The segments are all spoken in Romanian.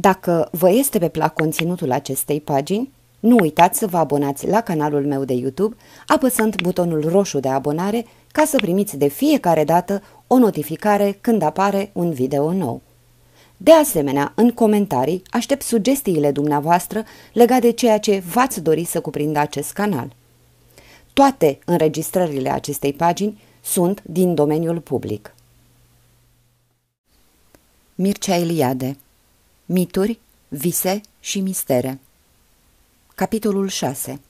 Dacă vă este pe plac conținutul acestei pagini, nu uitați să vă abonați la canalul meu de YouTube apăsând butonul roșu de abonare ca să primiți de fiecare dată o notificare când apare un video nou. De asemenea, în comentarii aștept sugestiile dumneavoastră legate de ceea ce v-ați dori să cuprindă acest canal. Toate înregistrările acestei pagini sunt din domeniul public. Mircea Eliade Mituri, vise și mistere Capitolul 6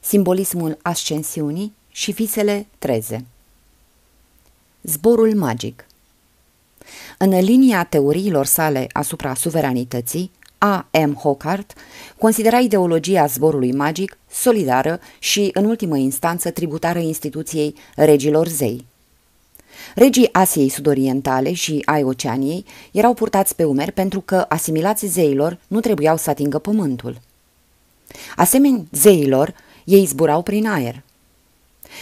Simbolismul ascensiunii și visele treze Zborul magic În linia teoriilor sale asupra suveranității, A. M. Hockhart considera ideologia zborului magic solidară și, în ultimă instanță, tributară instituției regilor zei. Regii Asiei Sud-Orientale și ai Oceaniei erau purtați pe umeri pentru că asimilați zeilor nu trebuiau să atingă pământul. Asemeni zeilor, ei zburau prin aer.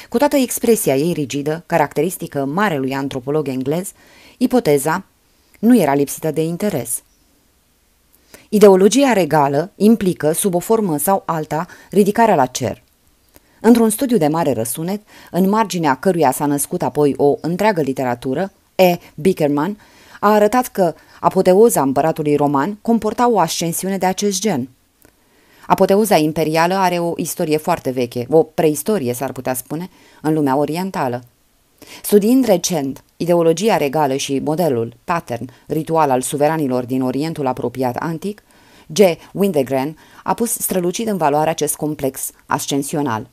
Cu toată expresia ei rigidă, caracteristică marelui antropolog englez, ipoteza nu era lipsită de interes. Ideologia regală implică, sub o formă sau alta, ridicarea la cer. Într-un studiu de mare răsunet, în marginea căruia s-a născut apoi o întreagă literatură, E. Bickerman a arătat că apoteoza împăratului roman comporta o ascensiune de acest gen. Apoteuza imperială are o istorie foarte veche, o preistorie s-ar putea spune, în lumea orientală. Studiind recent ideologia regală și modelul, pattern, ritual al suveranilor din Orientul apropiat antic, G. Windegren a pus strălucid în valoare acest complex ascensional.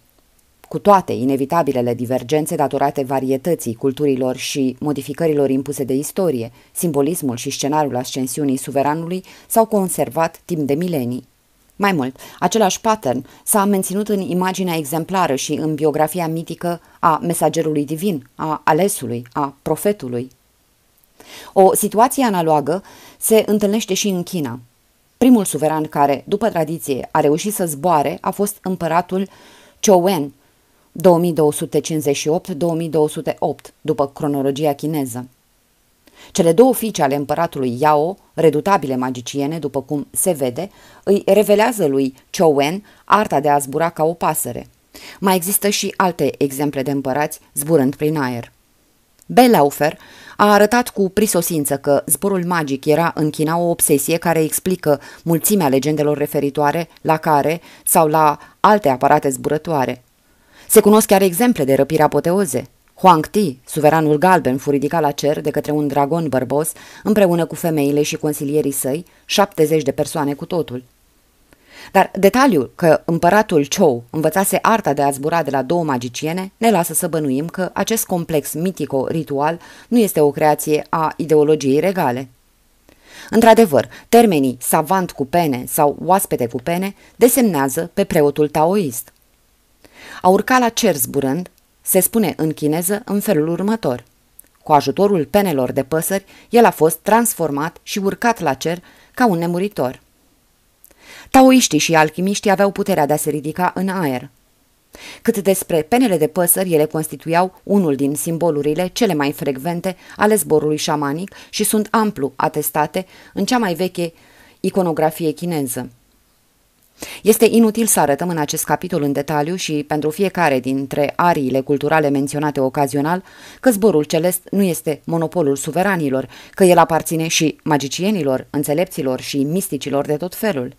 Cu toate inevitabilele divergențe datorate varietății culturilor și modificărilor impuse de istorie, simbolismul și scenariul ascensiunii suveranului s-au conservat timp de milenii. Mai mult, același pattern s-a menținut în imaginea exemplară și în biografia mitică a mesagerului divin, a alesului, a profetului. O situație analogă se întâlnește și în China. Primul suveran care, după tradiție, a reușit să zboare a fost împăratul Chou Wen, 2258-2208, după cronologia chineză. Cele două fiice ale împăratului Yao, redutabile magiciene, după cum se vede, îi revelează lui Wen arta de a zbura ca o pasăre. Mai există și alte exemple de împărați zburând prin aer. Belaufer a arătat cu prisosință că zborul magic era în China o obsesie care explică mulțimea legendelor referitoare la care sau la alte aparate zburătoare. Se cunosc chiar exemple de răpire apoteoze. Huang Ti, suveranul galben, fu ridicat la cer de către un dragon bărbos, împreună cu femeile și consilierii săi, 70 de persoane cu totul. Dar detaliul că împăratul Chou învățase arta de a zbura de la două magiciene ne lasă să bănuim că acest complex mitico-ritual nu este o creație a ideologiei regale. Într-adevăr, termenii savant cu pene sau oaspete cu pene desemnează pe preotul taoist. A urca la cer zburând se spune în chineză în felul următor. Cu ajutorul penelor de păsări, el a fost transformat și urcat la cer ca un nemuritor. Taoiștii și alchimiștii aveau puterea de a se ridica în aer. Cât despre penele de păsări, ele constituiau unul din simbolurile cele mai frecvente ale zborului șamanic și sunt amplu atestate în cea mai veche iconografie chineză. Este inutil să arătăm în acest capitol în detaliu și pentru fiecare dintre ariile culturale menționate ocazional că zborul celest nu este monopolul suveranilor, că el aparține și magicienilor, înțelepților și misticilor de tot felul.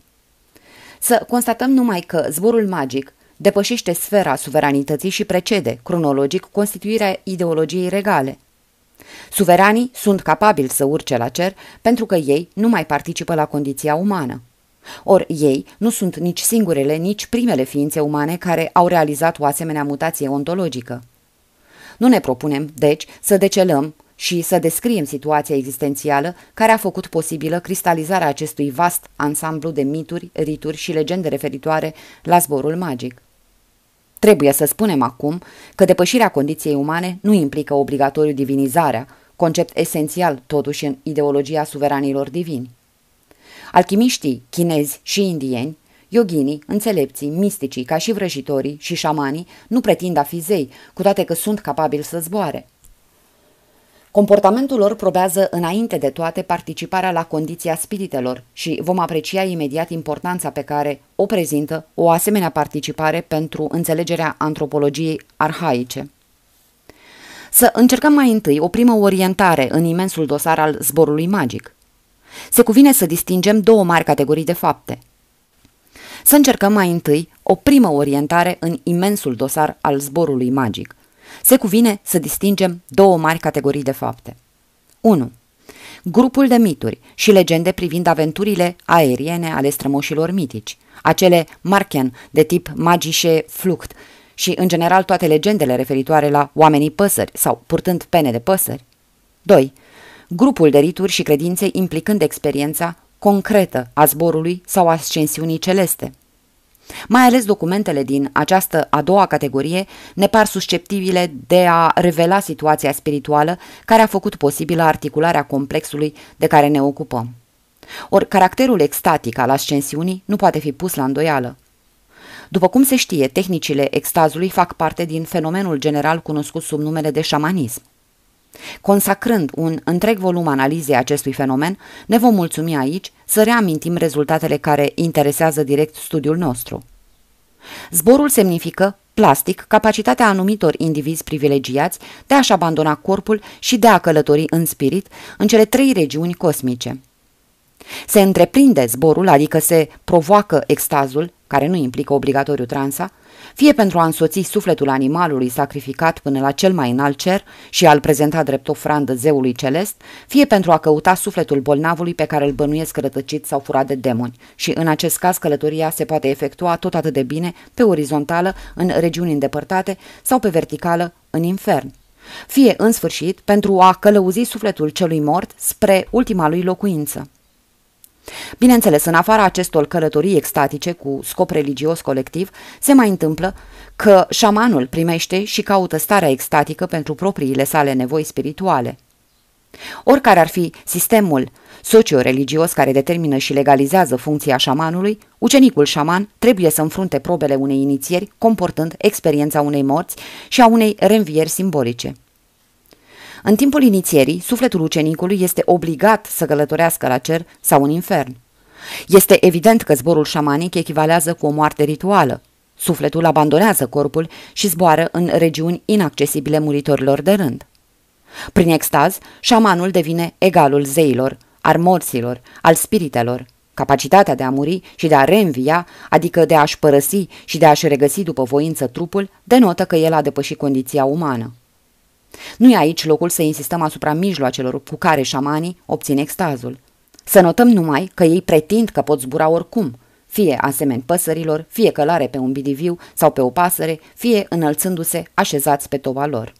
Să constatăm numai că zborul magic depășește sfera suveranității și precede, cronologic, constituirea ideologiei regale. Suveranii sunt capabili să urce la cer pentru că ei nu mai participă la condiția umană. Ori ei nu sunt nici singurele, nici primele ființe umane care au realizat o asemenea mutație ontologică. Nu ne propunem, deci, să decelăm și să descriem situația existențială care a făcut posibilă cristalizarea acestui vast ansamblu de mituri, rituri și legende referitoare la zborul magic. Trebuie să spunem acum că depășirea condiției umane nu implică obligatoriu divinizarea, concept esențial totuși în ideologia suveranilor divini. Alchimiștii chinezi și indieni, yoginii, înțelepții, misticii, ca și vrăjitorii și șamanii nu pretind a fi zei, cu toate că sunt capabili să zboare. Comportamentul lor probează înainte de toate participarea la condiția spiritelor și vom aprecia imediat importanța pe care o prezintă o asemenea participare pentru înțelegerea antropologiei arhaice. Să încercăm mai întâi o primă orientare în imensul dosar al zborului magic. Se cuvine să distingem două mari categorii de fapte. Să încercăm mai întâi o primă orientare în imensul dosar al zborului magic. Se cuvine să distingem două mari categorii de fapte. 1. Grupul de mituri și legende privind aventurile aeriene ale strămoșilor mitici, acele marchen de tip magișe flucht și, în general, toate legendele referitoare la oamenii păsări sau purtând pene de păsări. 2. Grupul de rituri și credințe implicând experiența concretă a zborului sau ascensiunii celeste. Mai ales documentele din această a doua categorie ne par susceptibile de a revela situația spirituală care a făcut posibilă articularea complexului de care ne ocupăm. Ori caracterul extatic al ascensiunii nu poate fi pus la îndoială. După cum se știe, tehnicile extazului fac parte din fenomenul general cunoscut sub numele de șamanism. Consacrând un întreg volum analizei acestui fenomen, ne vom mulțumi aici să reamintim rezultatele care interesează direct studiul nostru. Zborul semnifică, plastic, capacitatea anumitor indivizi privilegiați de a-și abandona corpul și de a călători în spirit în cele trei regiuni cosmice. Se întreprinde zborul, adică se provoacă extazul, care nu implică obligatoriu transa, fie pentru a însoți sufletul animalului sacrificat până la cel mai înalt cer și a-l prezenta drept ofrandă zeului celest, fie pentru a căuta sufletul bolnavului pe care îl bănuiesc rătăcit sau furat de demoni. Și în acest caz călătoria se poate efectua tot atât de bine pe orizontală, în regiuni îndepărtate, sau pe verticală, în infern fie, în sfârșit, pentru a călăuzi sufletul celui mort spre ultima lui locuință. Bineînțeles, în afara acestor călătorii extatice cu scop religios colectiv, se mai întâmplă că șamanul primește și caută starea extatică pentru propriile sale nevoi spirituale. Oricare ar fi sistemul socio-religios care determină și legalizează funcția șamanului, ucenicul șaman trebuie să înfrunte probele unei inițieri comportând experiența unei morți și a unei reînvieri simbolice. În timpul inițierii, sufletul ucenicului este obligat să călătorească la cer sau în infern. Este evident că zborul șamanic echivalează cu o moarte rituală. Sufletul abandonează corpul și zboară în regiuni inaccesibile muritorilor de rând. Prin extaz, șamanul devine egalul zeilor, al morților, al spiritelor. Capacitatea de a muri și de a reînvia, adică de a-și părăsi și de a-și regăsi după voință trupul, denotă că el a depășit condiția umană. Nu e aici locul să insistăm asupra mijloacelor cu care șamanii obțin extazul. Să notăm numai că ei pretind că pot zbura oricum, fie asemeni păsărilor, fie călare pe un bidiviu sau pe o pasăre, fie înălțându-se așezați pe toba lor.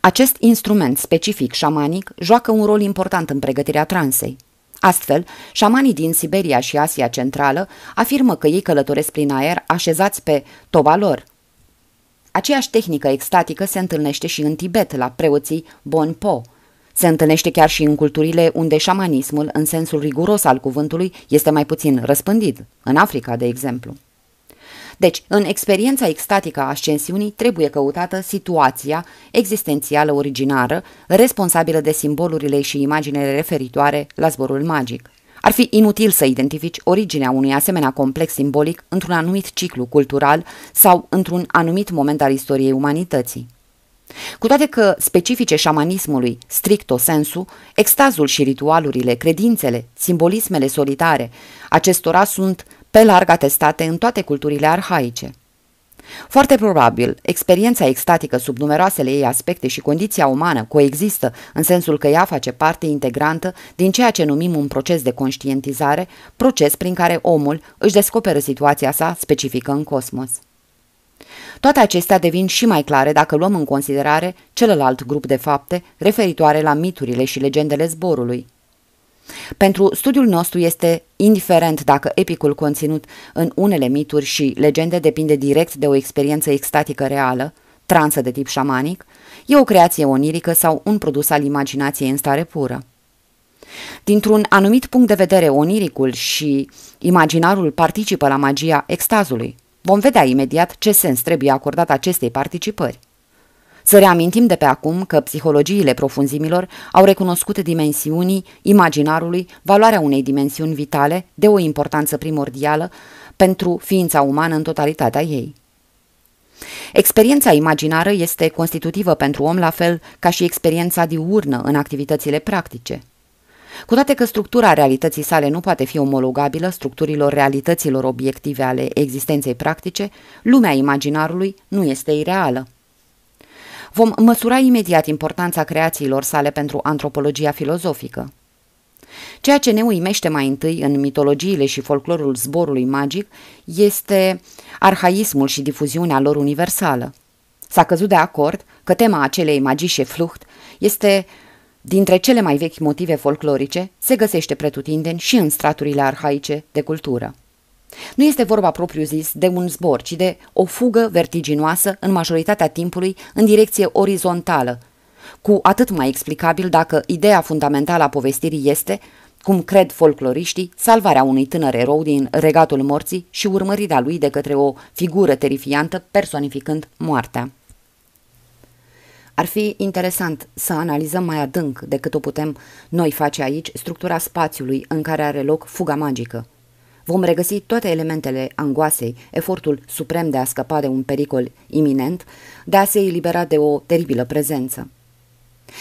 Acest instrument specific șamanic joacă un rol important în pregătirea transei. Astfel, șamanii din Siberia și Asia Centrală afirmă că ei călătoresc prin aer așezați pe toba lor, Aceeași tehnică extatică se întâlnește și în Tibet, la preoții Bonpo. Se întâlnește chiar și în culturile unde șamanismul, în sensul riguros al cuvântului, este mai puțin răspândit, în Africa, de exemplu. Deci, în experiența extatică a ascensiunii trebuie căutată situația existențială originară, responsabilă de simbolurile și imaginele referitoare la zborul magic. Ar fi inutil să identifici originea unui asemenea complex simbolic într-un anumit ciclu cultural sau într-un anumit moment al istoriei umanității. Cu toate că specifice șamanismului, stricto sensu, extazul și ritualurile, credințele, simbolismele solitare, acestora sunt pe larg atestate în toate culturile arhaice. Foarte probabil, experiența extatică sub numeroasele ei aspecte și condiția umană coexistă în sensul că ea face parte integrantă din ceea ce numim un proces de conștientizare, proces prin care omul își descoperă situația sa specifică în cosmos. Toate acestea devin și mai clare dacă luăm în considerare celălalt grup de fapte referitoare la miturile și legendele zborului – pentru studiul nostru este indiferent dacă epicul conținut în unele mituri și legende depinde direct de o experiență extatică reală, transă de tip șamanic, e o creație onirică sau un produs al imaginației în stare pură. Dintr-un anumit punct de vedere, oniricul și imaginarul participă la magia extazului. Vom vedea imediat ce sens trebuie acordat acestei participări. Să reamintim de pe acum că psihologiile profunzimilor au recunoscut dimensiunii imaginarului valoarea unei dimensiuni vitale de o importanță primordială pentru ființa umană în totalitatea ei. Experiența imaginară este constitutivă pentru om la fel ca și experiența diurnă în activitățile practice. Cu toate că structura realității sale nu poate fi omologabilă structurilor realităților obiective ale existenței practice, lumea imaginarului nu este ireală. Vom măsura imediat importanța creațiilor sale pentru antropologia filozofică. Ceea ce ne uimește mai întâi în mitologiile și folclorul zborului magic este arhaismul și difuziunea lor universală. S-a căzut de acord că tema acelei magișe flucht este dintre cele mai vechi motive folclorice, se găsește pretutindeni și în straturile arhaice de cultură. Nu este vorba propriu-zis de un zbor, ci de o fugă vertiginoasă în majoritatea timpului în direcție orizontală, cu atât mai explicabil dacă ideea fundamentală a povestirii este, cum cred folcloriștii, salvarea unui tânăr erou din regatul morții și urmărirea lui de către o figură terifiantă personificând moartea. Ar fi interesant să analizăm mai adânc decât o putem noi face aici structura spațiului în care are loc fuga magică. Vom regăsi toate elementele angoasei, efortul suprem de a scăpa de un pericol iminent, de a se elibera de o teribilă prezență.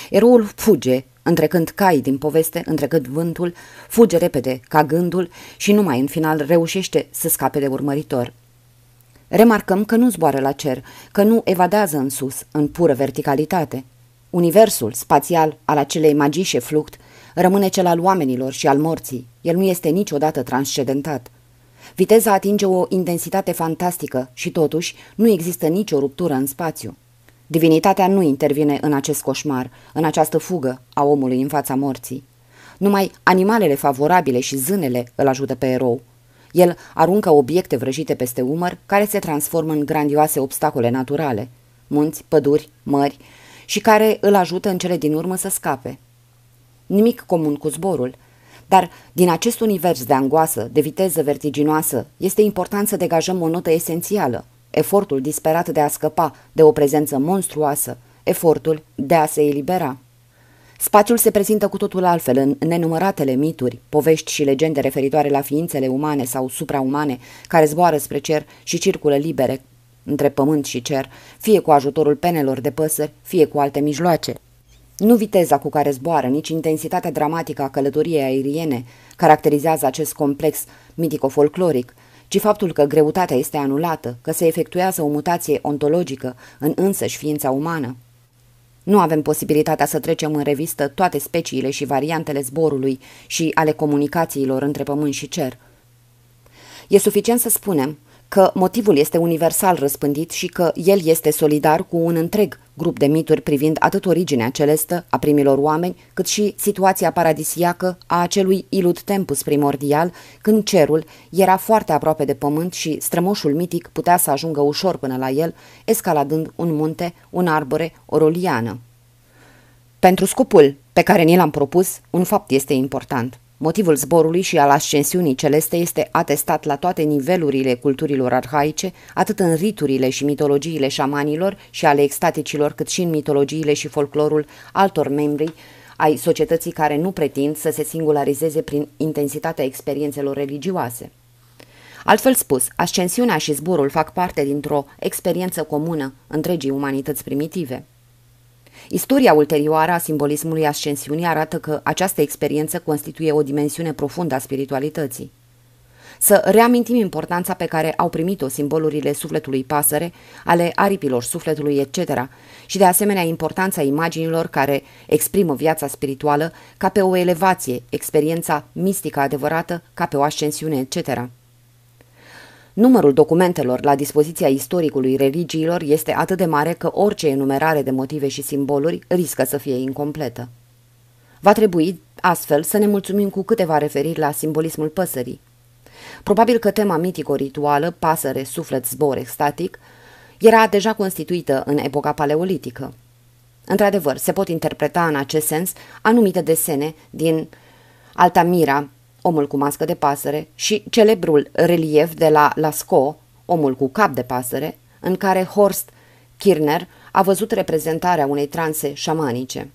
Eroul fuge, întrecând cai din poveste, întrecând vântul, fuge repede ca gândul și numai în final reușește să scape de urmăritor. Remarcăm că nu zboară la cer, că nu evadează în sus, în pură verticalitate. Universul spațial al acelei magișe fluct rămâne cel al oamenilor și al morții. El nu este niciodată transcendentat. Viteza atinge o intensitate fantastică și totuși nu există nicio ruptură în spațiu. Divinitatea nu intervine în acest coșmar, în această fugă a omului în fața morții. Numai animalele favorabile și zânele îl ajută pe erou. El aruncă obiecte vrăjite peste umăr, care se transformă în grandioase obstacole naturale, munți, păduri, mări, și care îl ajută în cele din urmă să scape. Nimic comun cu zborul, dar din acest univers de angoasă, de viteză vertiginoasă, este important să degajăm o notă esențială, efortul disperat de a scăpa de o prezență monstruoasă, efortul de a se elibera. Spațiul se prezintă cu totul altfel în nenumăratele mituri, povești și legende referitoare la ființele umane sau supraumane care zboară spre cer și circulă libere între pământ și cer, fie cu ajutorul penelor de păsări, fie cu alte mijloace. Nu viteza cu care zboară, nici intensitatea dramatică a călătoriei aeriene caracterizează acest complex mitico-folcloric, ci faptul că greutatea este anulată, că se efectuează o mutație ontologică în însăși ființa umană. Nu avem posibilitatea să trecem în revistă toate speciile și variantele zborului și ale comunicațiilor între pământ și cer. E suficient să spunem că motivul este universal răspândit și că el este solidar cu un întreg grup de mituri privind atât originea celestă a primilor oameni, cât și situația paradisiacă a acelui ilud tempus primordial, când cerul era foarte aproape de pământ și strămoșul mitic putea să ajungă ușor până la el, escaladând un munte, un arbore, o roliană. Pentru scopul pe care ni l-am propus, un fapt este important – Motivul zborului și al ascensiunii celeste este atestat la toate nivelurile culturilor arhaice, atât în riturile și mitologiile șamanilor și ale extaticilor, cât și în mitologiile și folclorul altor membri ai societății care nu pretind să se singularizeze prin intensitatea experiențelor religioase. Altfel spus, ascensiunea și zborul fac parte dintr-o experiență comună întregii umanități primitive. Istoria ulterioară a simbolismului ascensiunii arată că această experiență constituie o dimensiune profundă a spiritualității. Să reamintim importanța pe care au primit-o simbolurile sufletului pasăre, ale aripilor sufletului, etc., și de asemenea importanța imaginilor care exprimă viața spirituală ca pe o elevație, experiența mistică adevărată ca pe o ascensiune, etc. Numărul documentelor la dispoziția istoricului religiilor este atât de mare că orice enumerare de motive și simboluri riscă să fie incompletă. Va trebui, astfel, să ne mulțumim cu câteva referiri la simbolismul păsării. Probabil că tema mitico-rituală, pasăre, suflet, zbor, extatic, era deja constituită în epoca paleolitică. Într-adevăr, se pot interpreta în acest sens anumite desene din Altamira, omul cu mască de pasăre, și celebrul relief de la Lascaux, omul cu cap de pasăre, în care Horst Kirner a văzut reprezentarea unei transe șamanice.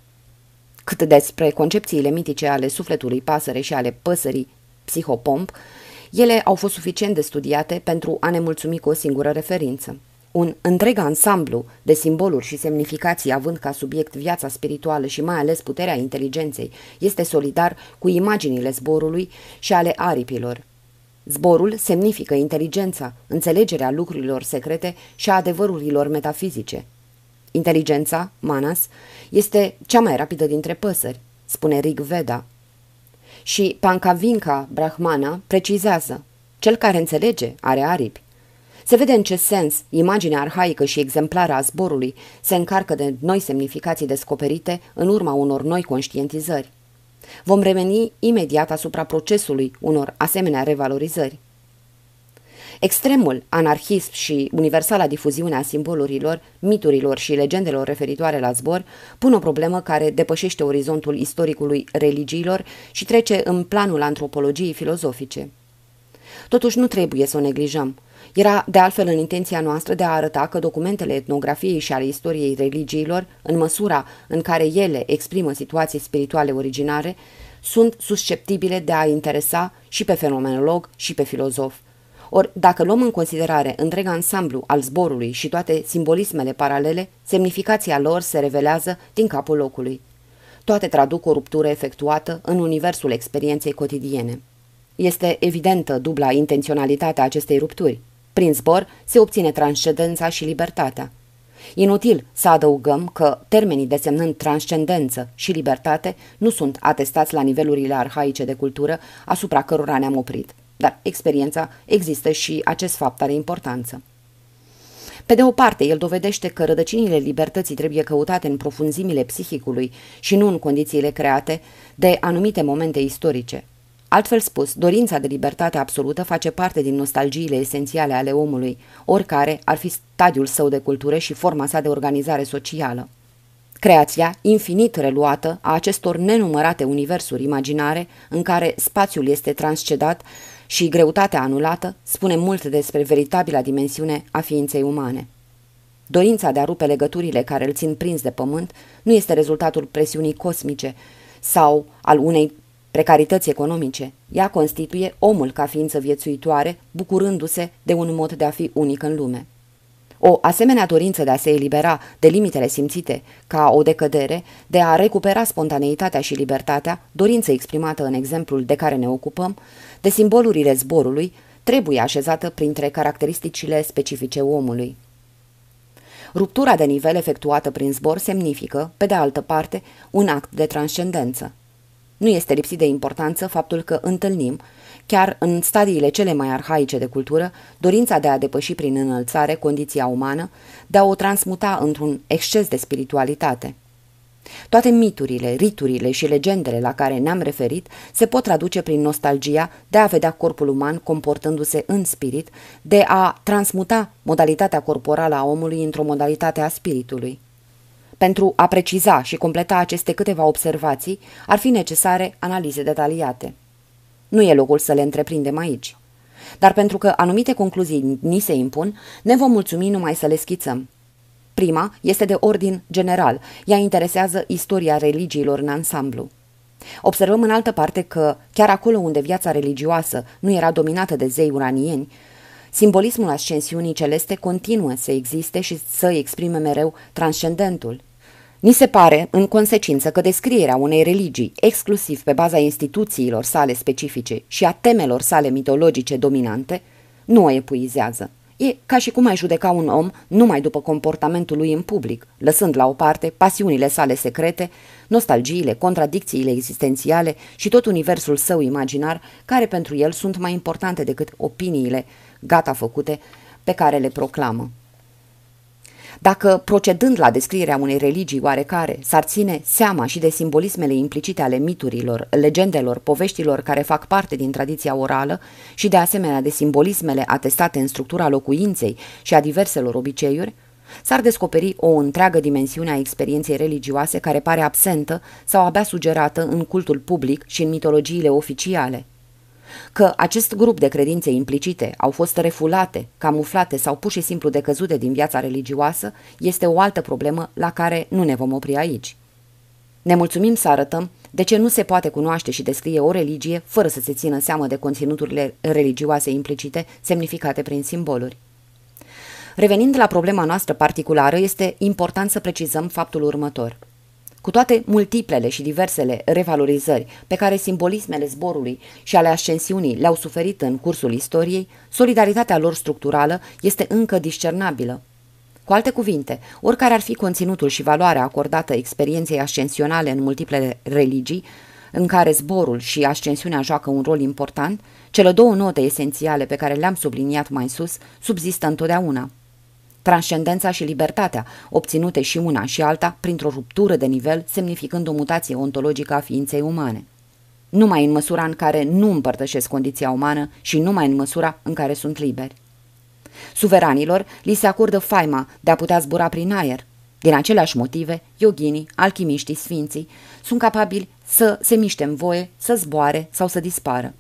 Cât despre concepțiile mitice ale sufletului pasăre și ale păsării psihopomp, ele au fost suficient de studiate pentru a ne mulțumi cu o singură referință. Un întreg ansamblu de simboluri și semnificații având ca subiect viața spirituală și mai ales puterea inteligenței este solidar cu imaginile zborului și ale aripilor. Zborul semnifică inteligența, înțelegerea lucrurilor secrete și a adevărurilor metafizice. Inteligența, manas, este cea mai rapidă dintre păsări, spune Rig Veda. Și Pankavinka Brahmana precizează, cel care înțelege are aripi. Se vede în ce sens imaginea arhaică și exemplară a zborului se încarcă de noi semnificații descoperite în urma unor noi conștientizări. Vom reveni imediat asupra procesului unor asemenea revalorizări. Extremul anarhism și universala difuziune a simbolurilor, miturilor și legendelor referitoare la zbor pun o problemă care depășește orizontul istoricului religiilor și trece în planul antropologiei filozofice. Totuși nu trebuie să o neglijăm. Era de altfel în intenția noastră de a arăta că documentele etnografiei și ale istoriei religiilor, în măsura în care ele exprimă situații spirituale originare, sunt susceptibile de a interesa și pe fenomenolog și pe filozof. Ori, dacă luăm în considerare întreg ansamblu al zborului și toate simbolismele paralele, semnificația lor se revelează din capul locului. Toate traduc o ruptură efectuată în universul experienței cotidiene. Este evidentă dubla intenționalitatea acestei rupturi. Prin zbor se obține transcendența și libertatea. Inutil să adăugăm că termenii desemnând transcendență și libertate nu sunt atestați la nivelurile arhaice de cultură asupra cărora ne-am oprit, dar experiența există și acest fapt are importanță. Pe de o parte, el dovedește că rădăcinile libertății trebuie căutate în profunzimile psihicului și nu în condițiile create de anumite momente istorice, Altfel spus, dorința de libertate absolută face parte din nostalgiile esențiale ale omului, oricare ar fi stadiul său de cultură și forma sa de organizare socială. Creația, infinit reluată, a acestor nenumărate universuri imaginare, în care spațiul este transcedat și greutatea anulată, spune mult despre veritabila dimensiune a ființei umane. Dorința de a rupe legăturile care îl țin prins de pământ nu este rezultatul presiunii cosmice sau al unei precarități economice. Ea constituie omul ca ființă viețuitoare, bucurându-se de un mod de a fi unic în lume. O asemenea dorință de a se elibera de limitele simțite ca o decădere, de a recupera spontaneitatea și libertatea, dorință exprimată în exemplul de care ne ocupăm, de simbolurile zborului, trebuie așezată printre caracteristicile specifice omului. Ruptura de nivel efectuată prin zbor semnifică, pe de altă parte, un act de transcendență. Nu este lipsit de importanță faptul că întâlnim, chiar în stadiile cele mai arhaice de cultură, dorința de a depăși prin înălțare condiția umană, de a o transmuta într-un exces de spiritualitate. Toate miturile, riturile și legendele la care ne-am referit se pot traduce prin nostalgia de a vedea corpul uman comportându-se în spirit, de a transmuta modalitatea corporală a omului într-o modalitate a spiritului. Pentru a preciza și completa aceste câteva observații, ar fi necesare analize detaliate. Nu e locul să le întreprindem aici. Dar pentru că anumite concluzii ni se impun, ne vom mulțumi numai să le schițăm. Prima este de ordin general, ea interesează istoria religiilor în ansamblu. Observăm în altă parte că, chiar acolo unde viața religioasă nu era dominată de zei uranieni, simbolismul ascensiunii celeste continuă să existe și să exprime mereu transcendentul. Ni se pare, în consecință, că descrierea unei religii, exclusiv pe baza instituțiilor sale specifice și a temelor sale mitologice dominante, nu o epuizează. E ca și cum ai judeca un om numai după comportamentul lui în public, lăsând la o parte pasiunile sale secrete, nostalgiile, contradicțiile existențiale și tot universul său imaginar, care pentru el sunt mai importante decât opiniile gata făcute pe care le proclamă. Dacă, procedând la descrierea unei religii oarecare, s-ar ține seama și de simbolismele implicite ale miturilor, legendelor, poveștilor care fac parte din tradiția orală și de asemenea de simbolismele atestate în structura locuinței și a diverselor obiceiuri, s-ar descoperi o întreagă dimensiune a experienței religioase care pare absentă sau abia sugerată în cultul public și în mitologiile oficiale. Că acest grup de credințe implicite au fost refulate, camuflate sau pur și simplu decăzute din viața religioasă este o altă problemă la care nu ne vom opri aici. Ne mulțumim să arătăm de ce nu se poate cunoaște și descrie o religie fără să se țină seamă de conținuturile religioase implicite semnificate prin simboluri. Revenind la problema noastră particulară, este important să precizăm faptul următor. Cu toate multiplele și diversele revalorizări pe care simbolismele zborului și ale ascensiunii le-au suferit în cursul istoriei, solidaritatea lor structurală este încă discernabilă. Cu alte cuvinte, oricare ar fi conținutul și valoarea acordată experienței ascensionale în multiple religii, în care zborul și ascensiunea joacă un rol important, cele două note esențiale pe care le-am subliniat mai sus subzistă întotdeauna – transcendența și libertatea, obținute și una și alta printr-o ruptură de nivel, semnificând o mutație ontologică a ființei umane. Numai în măsura în care nu împărtășesc condiția umană și numai în măsura în care sunt liberi. Suveranilor li se acordă faima de a putea zbura prin aer. Din aceleași motive, yoghinii, alchimiștii, sfinții sunt capabili să se miște în voie, să zboare sau să dispară.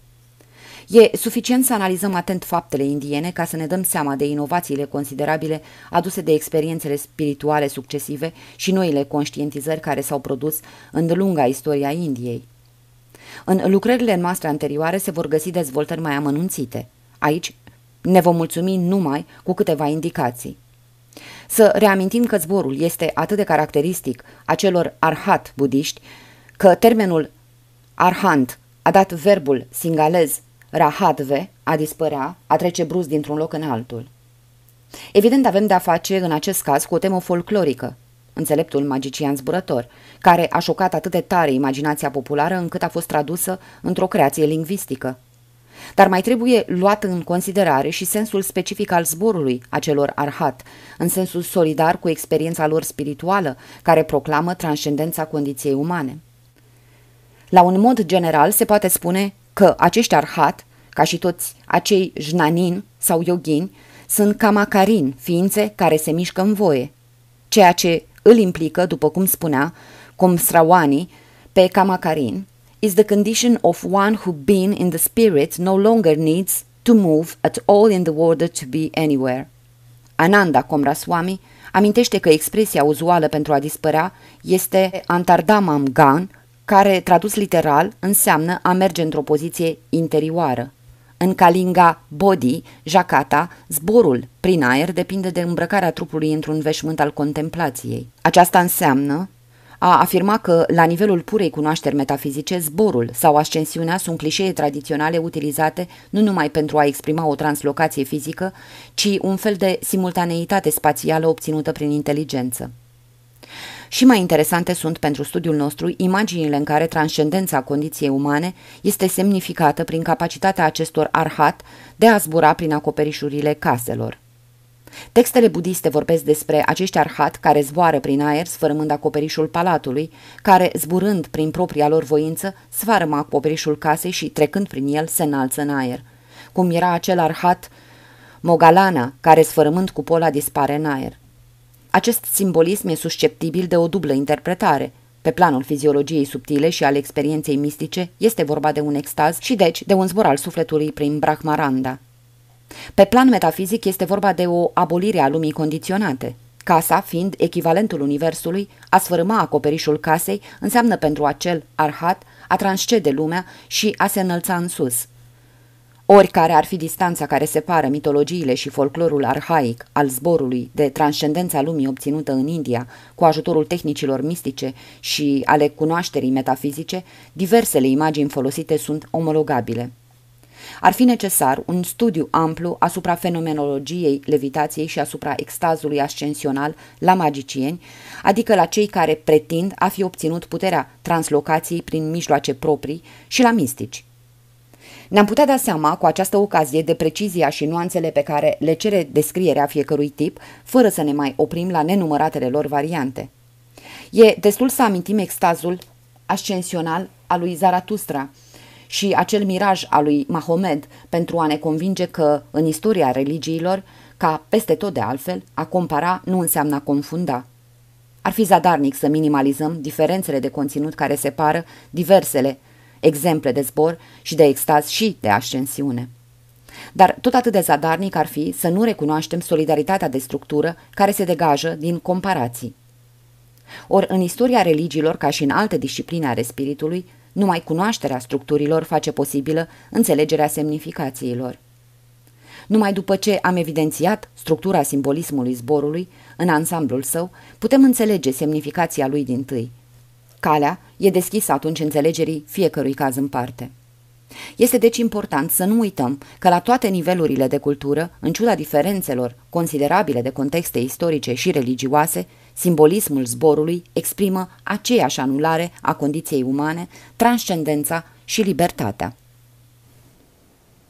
E suficient să analizăm atent faptele indiene ca să ne dăm seama de inovațiile considerabile aduse de experiențele spirituale succesive și noile conștientizări care s-au produs în lunga istoria Indiei. În lucrările noastre anterioare se vor găsi dezvoltări mai amănunțite. Aici ne vom mulțumi numai cu câteva indicații. Să reamintim că zborul este atât de caracteristic a celor arhat budiști, că termenul arhant a dat verbul singalez rahadve, a dispărea, a trece brusc dintr-un loc în altul. Evident, avem de-a face, în acest caz, cu o temă folclorică, înțeleptul magician zburător, care a șocat atât de tare imaginația populară încât a fost tradusă într-o creație lingvistică. Dar mai trebuie luat în considerare și sensul specific al zborului acelor arhat, în sensul solidar cu experiența lor spirituală, care proclamă transcendența condiției umane. La un mod general se poate spune că acești arhat, ca și toți acei jnanin sau yogini, sunt kamacarin, ființe care se mișcă în voie, ceea ce îl implică, după cum spunea, cum Srawani, pe kamacarin, is the condition of one who being in the spirit no longer needs to move at all in the order to be anywhere. Ananda Komraswamy amintește că expresia uzuală pentru a dispărea este Antardamam Gan, care, tradus literal, înseamnă a merge într-o poziție interioară. În Kalinga Body, jacata, zborul prin aer depinde de îmbrăcarea trupului într-un veșmânt al contemplației. Aceasta înseamnă a afirma că, la nivelul purei cunoașteri metafizice, zborul sau ascensiunea sunt clișee tradiționale utilizate nu numai pentru a exprima o translocație fizică, ci un fel de simultaneitate spațială obținută prin inteligență. Și mai interesante sunt pentru studiul nostru imaginile în care transcendența condiției umane este semnificată prin capacitatea acestor arhat de a zbura prin acoperișurile caselor. Textele budiste vorbesc despre acești arhat care zboară prin aer sfărâmând acoperișul palatului, care, zburând prin propria lor voință, sfărâmă acoperișul casei și, trecând prin el, se înalță în aer. Cum era acel arhat Mogalana, care, sfărâmând cupola, dispare în aer. Acest simbolism e susceptibil de o dublă interpretare. Pe planul fiziologiei subtile și al experienței mistice este vorba de un extaz și deci de un zbor al sufletului prin Brahmaranda. Pe plan metafizic este vorba de o abolire a lumii condiționate. Casa, fiind echivalentul universului, a sfărâma acoperișul casei înseamnă pentru acel arhat a transcede lumea și a se înălța în sus – Oricare ar fi distanța care separă mitologiile și folclorul arhaic al zborului de transcendența lumii obținută în India cu ajutorul tehnicilor mistice și ale cunoașterii metafizice, diversele imagini folosite sunt omologabile. Ar fi necesar un studiu amplu asupra fenomenologiei levitației și asupra extazului ascensional la magicieni, adică la cei care pretind a fi obținut puterea translocației prin mijloace proprii și la mistici. Ne-am putea da seama cu această ocazie de precizia și nuanțele pe care le cere descrierea fiecărui tip, fără să ne mai oprim la nenumăratele lor variante. E destul să amintim extazul ascensional al lui Zaratustra și acel miraj al lui Mahomed pentru a ne convinge că, în istoria religiilor, ca peste tot de altfel, a compara nu înseamnă a confunda. Ar fi zadarnic să minimalizăm diferențele de conținut care separă diversele exemple de zbor și de extaz și de ascensiune. Dar tot atât de zadarnic ar fi să nu recunoaștem solidaritatea de structură care se degajă din comparații. Ori în istoria religiilor, ca și în alte discipline ale spiritului, numai cunoașterea structurilor face posibilă înțelegerea semnificațiilor. Numai după ce am evidențiat structura simbolismului zborului în ansamblul său, putem înțelege semnificația lui din tâi. Calea e deschisă atunci înțelegerii fiecărui caz în parte. Este deci important să nu uităm că la toate nivelurile de cultură, în ciuda diferențelor considerabile de contexte istorice și religioase, simbolismul zborului exprimă aceeași anulare a condiției umane, transcendența și libertatea.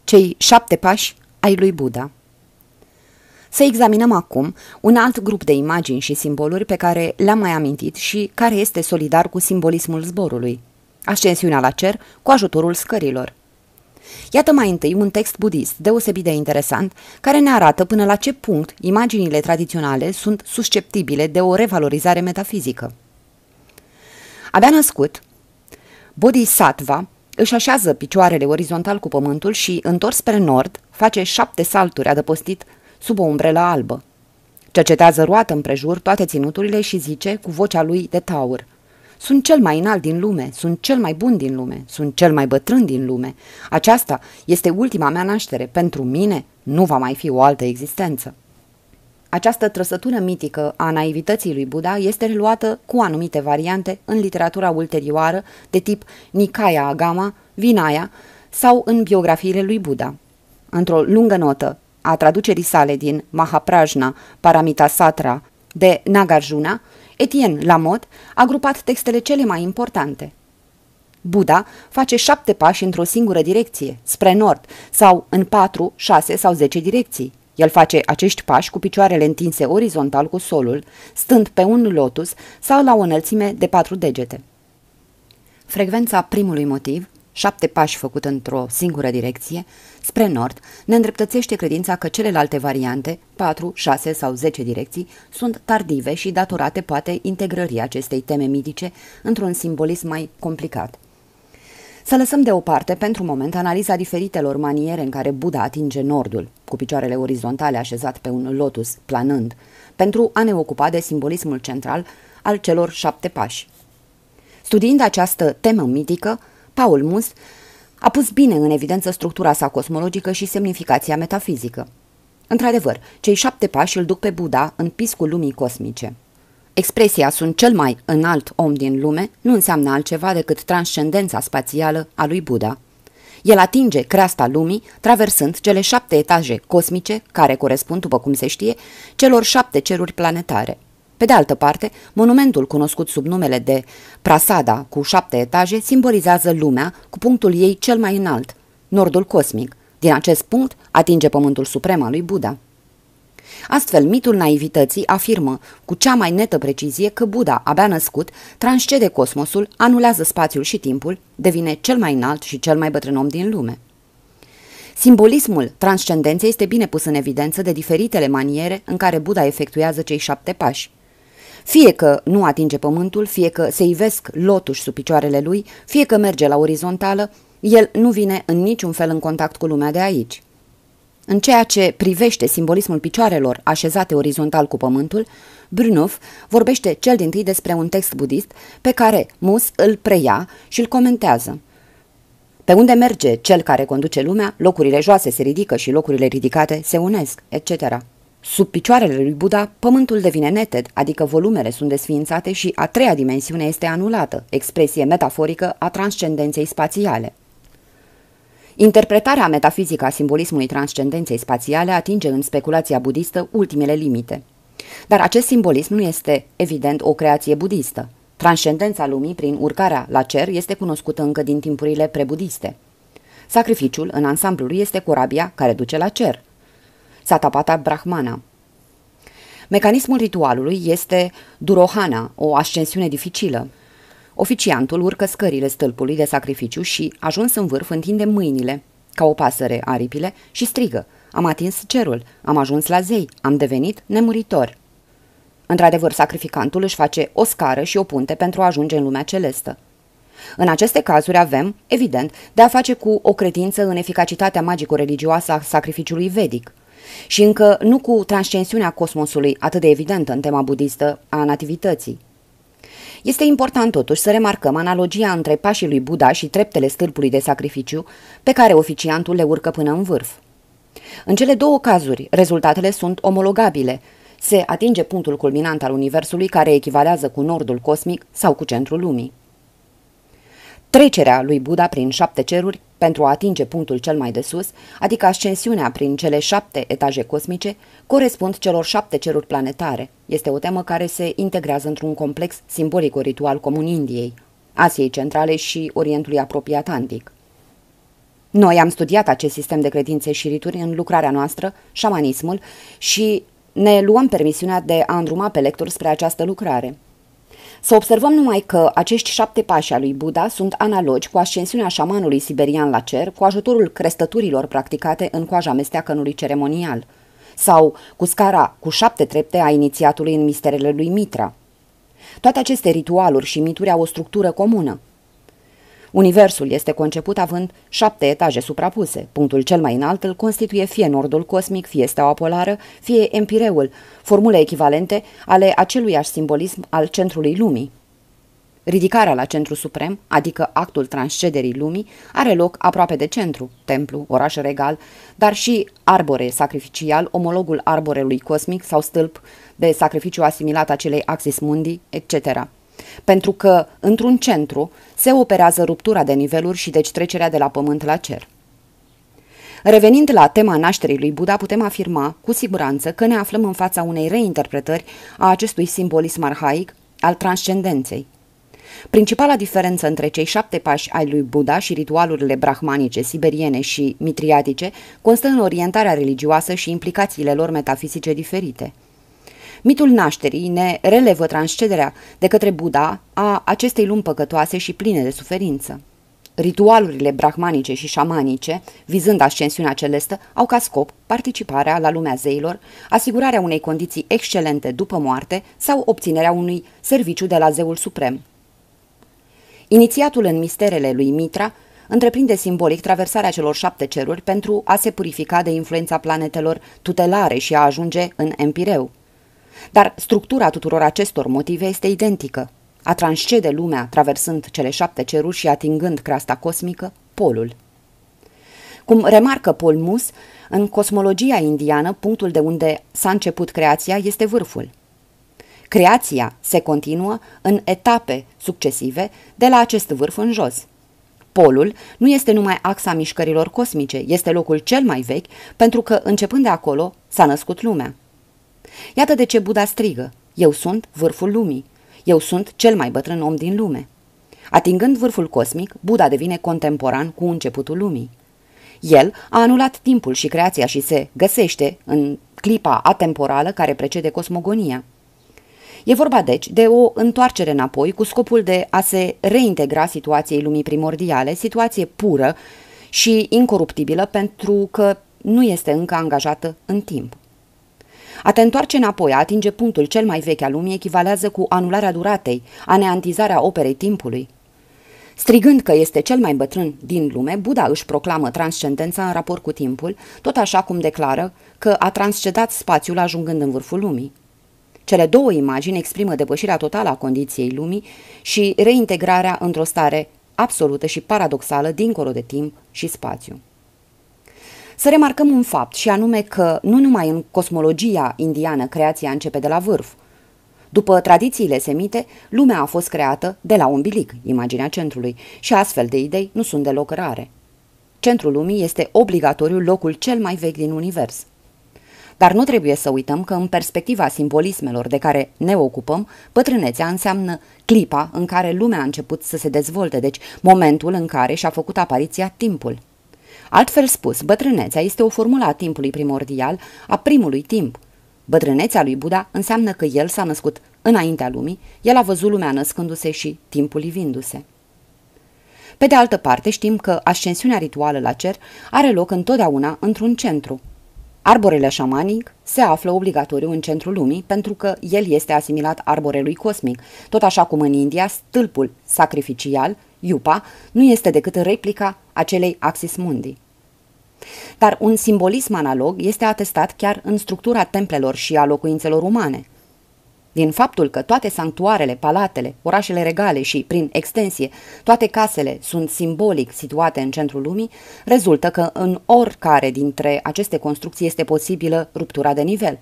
Cei șapte pași ai lui Buddha Să examinăm acum un alt grup de imagini și simboluri pe care le-am mai amintit și care este solidar cu simbolismul zborului – ascensiunea la cer cu ajutorul scărilor. Iată mai întâi un text budist deosebit de interesant care ne arată până la ce punct imaginile tradiționale sunt susceptibile de o revalorizare metafizică. Abia născut, Bodhisattva își așează picioarele orizontal cu pământul și, întors spre nord, face șapte salturi adăpostit sub o umbrelă albă. Cercetează roată împrejur toate ținuturile și zice cu vocea lui de taur – sunt cel mai înalt din lume, sunt cel mai bun din lume, sunt cel mai bătrân din lume. Aceasta este ultima mea naștere. Pentru mine nu va mai fi o altă existență. Această trăsătură mitică a naivității lui Buddha este reluată cu anumite variante în literatura ulterioară de tip Nikaya Agama, Vinaya sau în biografiile lui Buddha. Într-o lungă notă a traducerii sale din Mahaprajna Paramita Satra de Nagarjuna, Etienne Lamot a grupat textele cele mai importante. Buddha face șapte pași într-o singură direcție, spre nord, sau în patru, șase sau zece direcții. El face acești pași cu picioarele întinse orizontal cu solul, stând pe un lotus sau la o înălțime de patru degete. Frecvența primului motiv șapte pași făcut într-o singură direcție, spre nord, ne îndreptățește credința că celelalte variante, 4, 6 sau 10 direcții, sunt tardive și datorate poate integrării acestei teme mitice într-un simbolism mai complicat. Să lăsăm deoparte pentru moment analiza diferitelor maniere în care Buddha atinge nordul, cu picioarele orizontale așezat pe un lotus, planând, pentru a ne ocupa de simbolismul central al celor șapte pași. Studiind această temă mitică, Paul Mus a pus bine în evidență structura sa cosmologică și semnificația metafizică. Într-adevăr, cei șapte pași îl duc pe Buddha în piscul lumii cosmice. Expresia sunt cel mai înalt om din lume nu înseamnă altceva decât transcendența spațială a lui Buddha. El atinge creasta lumii, traversând cele șapte etaje cosmice, care corespund, după cum se știe, celor șapte ceruri planetare – pe de altă parte, monumentul cunoscut sub numele de Prasada, cu șapte etaje, simbolizează lumea cu punctul ei cel mai înalt, nordul cosmic. Din acest punct atinge pământul suprem al lui Buddha. Astfel, mitul naivității afirmă cu cea mai netă precizie că Buddha, abia născut, transcede cosmosul, anulează spațiul și timpul, devine cel mai înalt și cel mai bătrân om din lume. Simbolismul transcendenței este bine pus în evidență de diferitele maniere în care Buddha efectuează cei șapte pași. Fie că nu atinge pământul, fie că se ivesc lotuși sub picioarele lui, fie că merge la orizontală, el nu vine în niciun fel în contact cu lumea de aici. În ceea ce privește simbolismul picioarelor așezate orizontal cu pământul, Brunov vorbește cel din tâi despre un text budist pe care Mus îl preia și îl comentează. Pe unde merge cel care conduce lumea, locurile joase se ridică și locurile ridicate se unesc, etc. Sub picioarele lui Buddha, pământul devine neted, adică volumele sunt desființate și a treia dimensiune este anulată, expresie metaforică a transcendenței spațiale. Interpretarea metafizică a simbolismului transcendenței spațiale atinge în speculația budistă ultimele limite. Dar acest simbolism nu este, evident, o creație budistă. Transcendența lumii prin urcarea la cer este cunoscută încă din timpurile prebudiste. Sacrificiul, în ansamblul lui, este corabia care duce la cer – Satapata Brahmana. Mecanismul ritualului este Durohana, o ascensiune dificilă. Oficiantul urcă scările stâlpului de sacrificiu și, ajuns în vârf, întinde mâinile, ca o pasăre aripile, și strigă, am atins cerul, am ajuns la zei, am devenit nemuritor. Într-adevăr, sacrificantul își face o scară și o punte pentru a ajunge în lumea celestă. În aceste cazuri avem, evident, de a face cu o credință în eficacitatea magico-religioasă a sacrificiului vedic și încă nu cu transcensiunea cosmosului atât de evidentă în tema budistă a nativității. Este important totuși să remarcăm analogia între pașii lui Buddha și treptele stâlpului de sacrificiu pe care oficiantul le urcă până în vârf. În cele două cazuri, rezultatele sunt omologabile. Se atinge punctul culminant al Universului care echivalează cu nordul cosmic sau cu centrul lumii. Trecerea lui Buddha prin șapte ceruri pentru a atinge punctul cel mai de sus, adică ascensiunea prin cele șapte etaje cosmice, corespund celor șapte ceruri planetare. Este o temă care se integrează într-un complex simbolico-ritual comun Indiei, Asiei Centrale și Orientului apropiat antic. Noi am studiat acest sistem de credințe și rituri în lucrarea noastră, șamanismul, și ne luăm permisiunea de a îndruma pe lector spre această lucrare. Să observăm numai că acești șapte pași al lui Buddha sunt analogi cu ascensiunea șamanului siberian la cer cu ajutorul crestăturilor practicate în coaja mesteacănului ceremonial sau cu scara cu șapte trepte a inițiatului în misterele lui Mitra. Toate aceste ritualuri și mituri au o structură comună – Universul este conceput având șapte etaje suprapuse. Punctul cel mai înalt îl constituie fie nordul cosmic, fie steaua polară, fie empireul, formule echivalente ale aceluiași simbolism al centrului lumii. Ridicarea la centru suprem, adică actul transcederii lumii, are loc aproape de centru, templu, oraș regal, dar și arbore sacrificial, omologul arborelui cosmic sau stâlp de sacrificiu asimilat acelei axis mundi, etc pentru că, într-un centru, se operează ruptura de niveluri și deci trecerea de la pământ la cer. Revenind la tema nașterii lui Buddha, putem afirma cu siguranță că ne aflăm în fața unei reinterpretări a acestui simbolism arhaic al transcendenței. Principala diferență între cei șapte pași ai lui Buddha și ritualurile brahmanice, siberiene și mitriatice constă în orientarea religioasă și implicațiile lor metafizice diferite – Mitul nașterii ne relevă transcederea de către Buddha a acestei lumi păcătoase și pline de suferință. Ritualurile brahmanice și șamanice, vizând ascensiunea celestă, au ca scop participarea la lumea zeilor, asigurarea unei condiții excelente după moarte sau obținerea unui serviciu de la zeul suprem. Inițiatul în misterele lui Mitra întreprinde simbolic traversarea celor șapte ceruri pentru a se purifica de influența planetelor tutelare și a ajunge în Empireu. Dar structura tuturor acestor motive este identică. A transcede lumea traversând cele șapte ceruri și atingând creasta cosmică, polul. Cum remarcă Paul Mus, în cosmologia indiană, punctul de unde s-a început creația este vârful. Creația se continuă în etape succesive de la acest vârf în jos. Polul nu este numai axa mișcărilor cosmice, este locul cel mai vechi pentru că, începând de acolo, s-a născut lumea. Iată de ce Buddha strigă, eu sunt vârful lumii, eu sunt cel mai bătrân om din lume. Atingând vârful cosmic, Buddha devine contemporan cu începutul lumii. El a anulat timpul și creația și se găsește în clipa atemporală care precede cosmogonia. E vorba deci de o întoarcere înapoi cu scopul de a se reintegra situației lumii primordiale, situație pură și incoruptibilă pentru că nu este încă angajată în timp. A te întoarce înapoi, a atinge punctul cel mai vechi al lumii, echivalează cu anularea duratei, aneantizarea operei timpului. Strigând că este cel mai bătrân din lume, Buddha își proclamă transcendența în raport cu timpul, tot așa cum declară că a transcedat spațiul ajungând în vârful lumii. Cele două imagini exprimă depășirea totală a condiției lumii și reintegrarea într-o stare absolută și paradoxală dincolo de timp și spațiu. Să remarcăm un fapt și anume că nu numai în cosmologia indiană creația începe de la vârf. După tradițiile semite, lumea a fost creată de la umbilic, imaginea centrului, și astfel de idei nu sunt deloc rare. Centrul lumii este obligatoriu locul cel mai vechi din univers. Dar nu trebuie să uităm că în perspectiva simbolismelor de care ne ocupăm, bătrânețea înseamnă clipa în care lumea a început să se dezvolte, deci momentul în care și-a făcut apariția timpul. Altfel spus, bătrânețea este o formulă a timpului primordial, a primului timp. Bătrânețea lui Buddha înseamnă că el s-a născut înaintea lumii, el a văzut lumea născându-se și timpul livindu-se. Pe de altă parte, știm că ascensiunea rituală la cer are loc întotdeauna într-un centru. Arborele șamanic se află obligatoriu în centrul lumii pentru că el este asimilat arborelui cosmic, tot așa cum în India stâlpul sacrificial Iupa, nu este decât replica acelei Axis Mundi. Dar un simbolism analog este atestat chiar în structura templelor și a locuințelor umane. Din faptul că toate sanctuarele, palatele, orașele regale și, prin extensie, toate casele sunt simbolic situate în centrul lumii, rezultă că în oricare dintre aceste construcții este posibilă ruptura de nivel.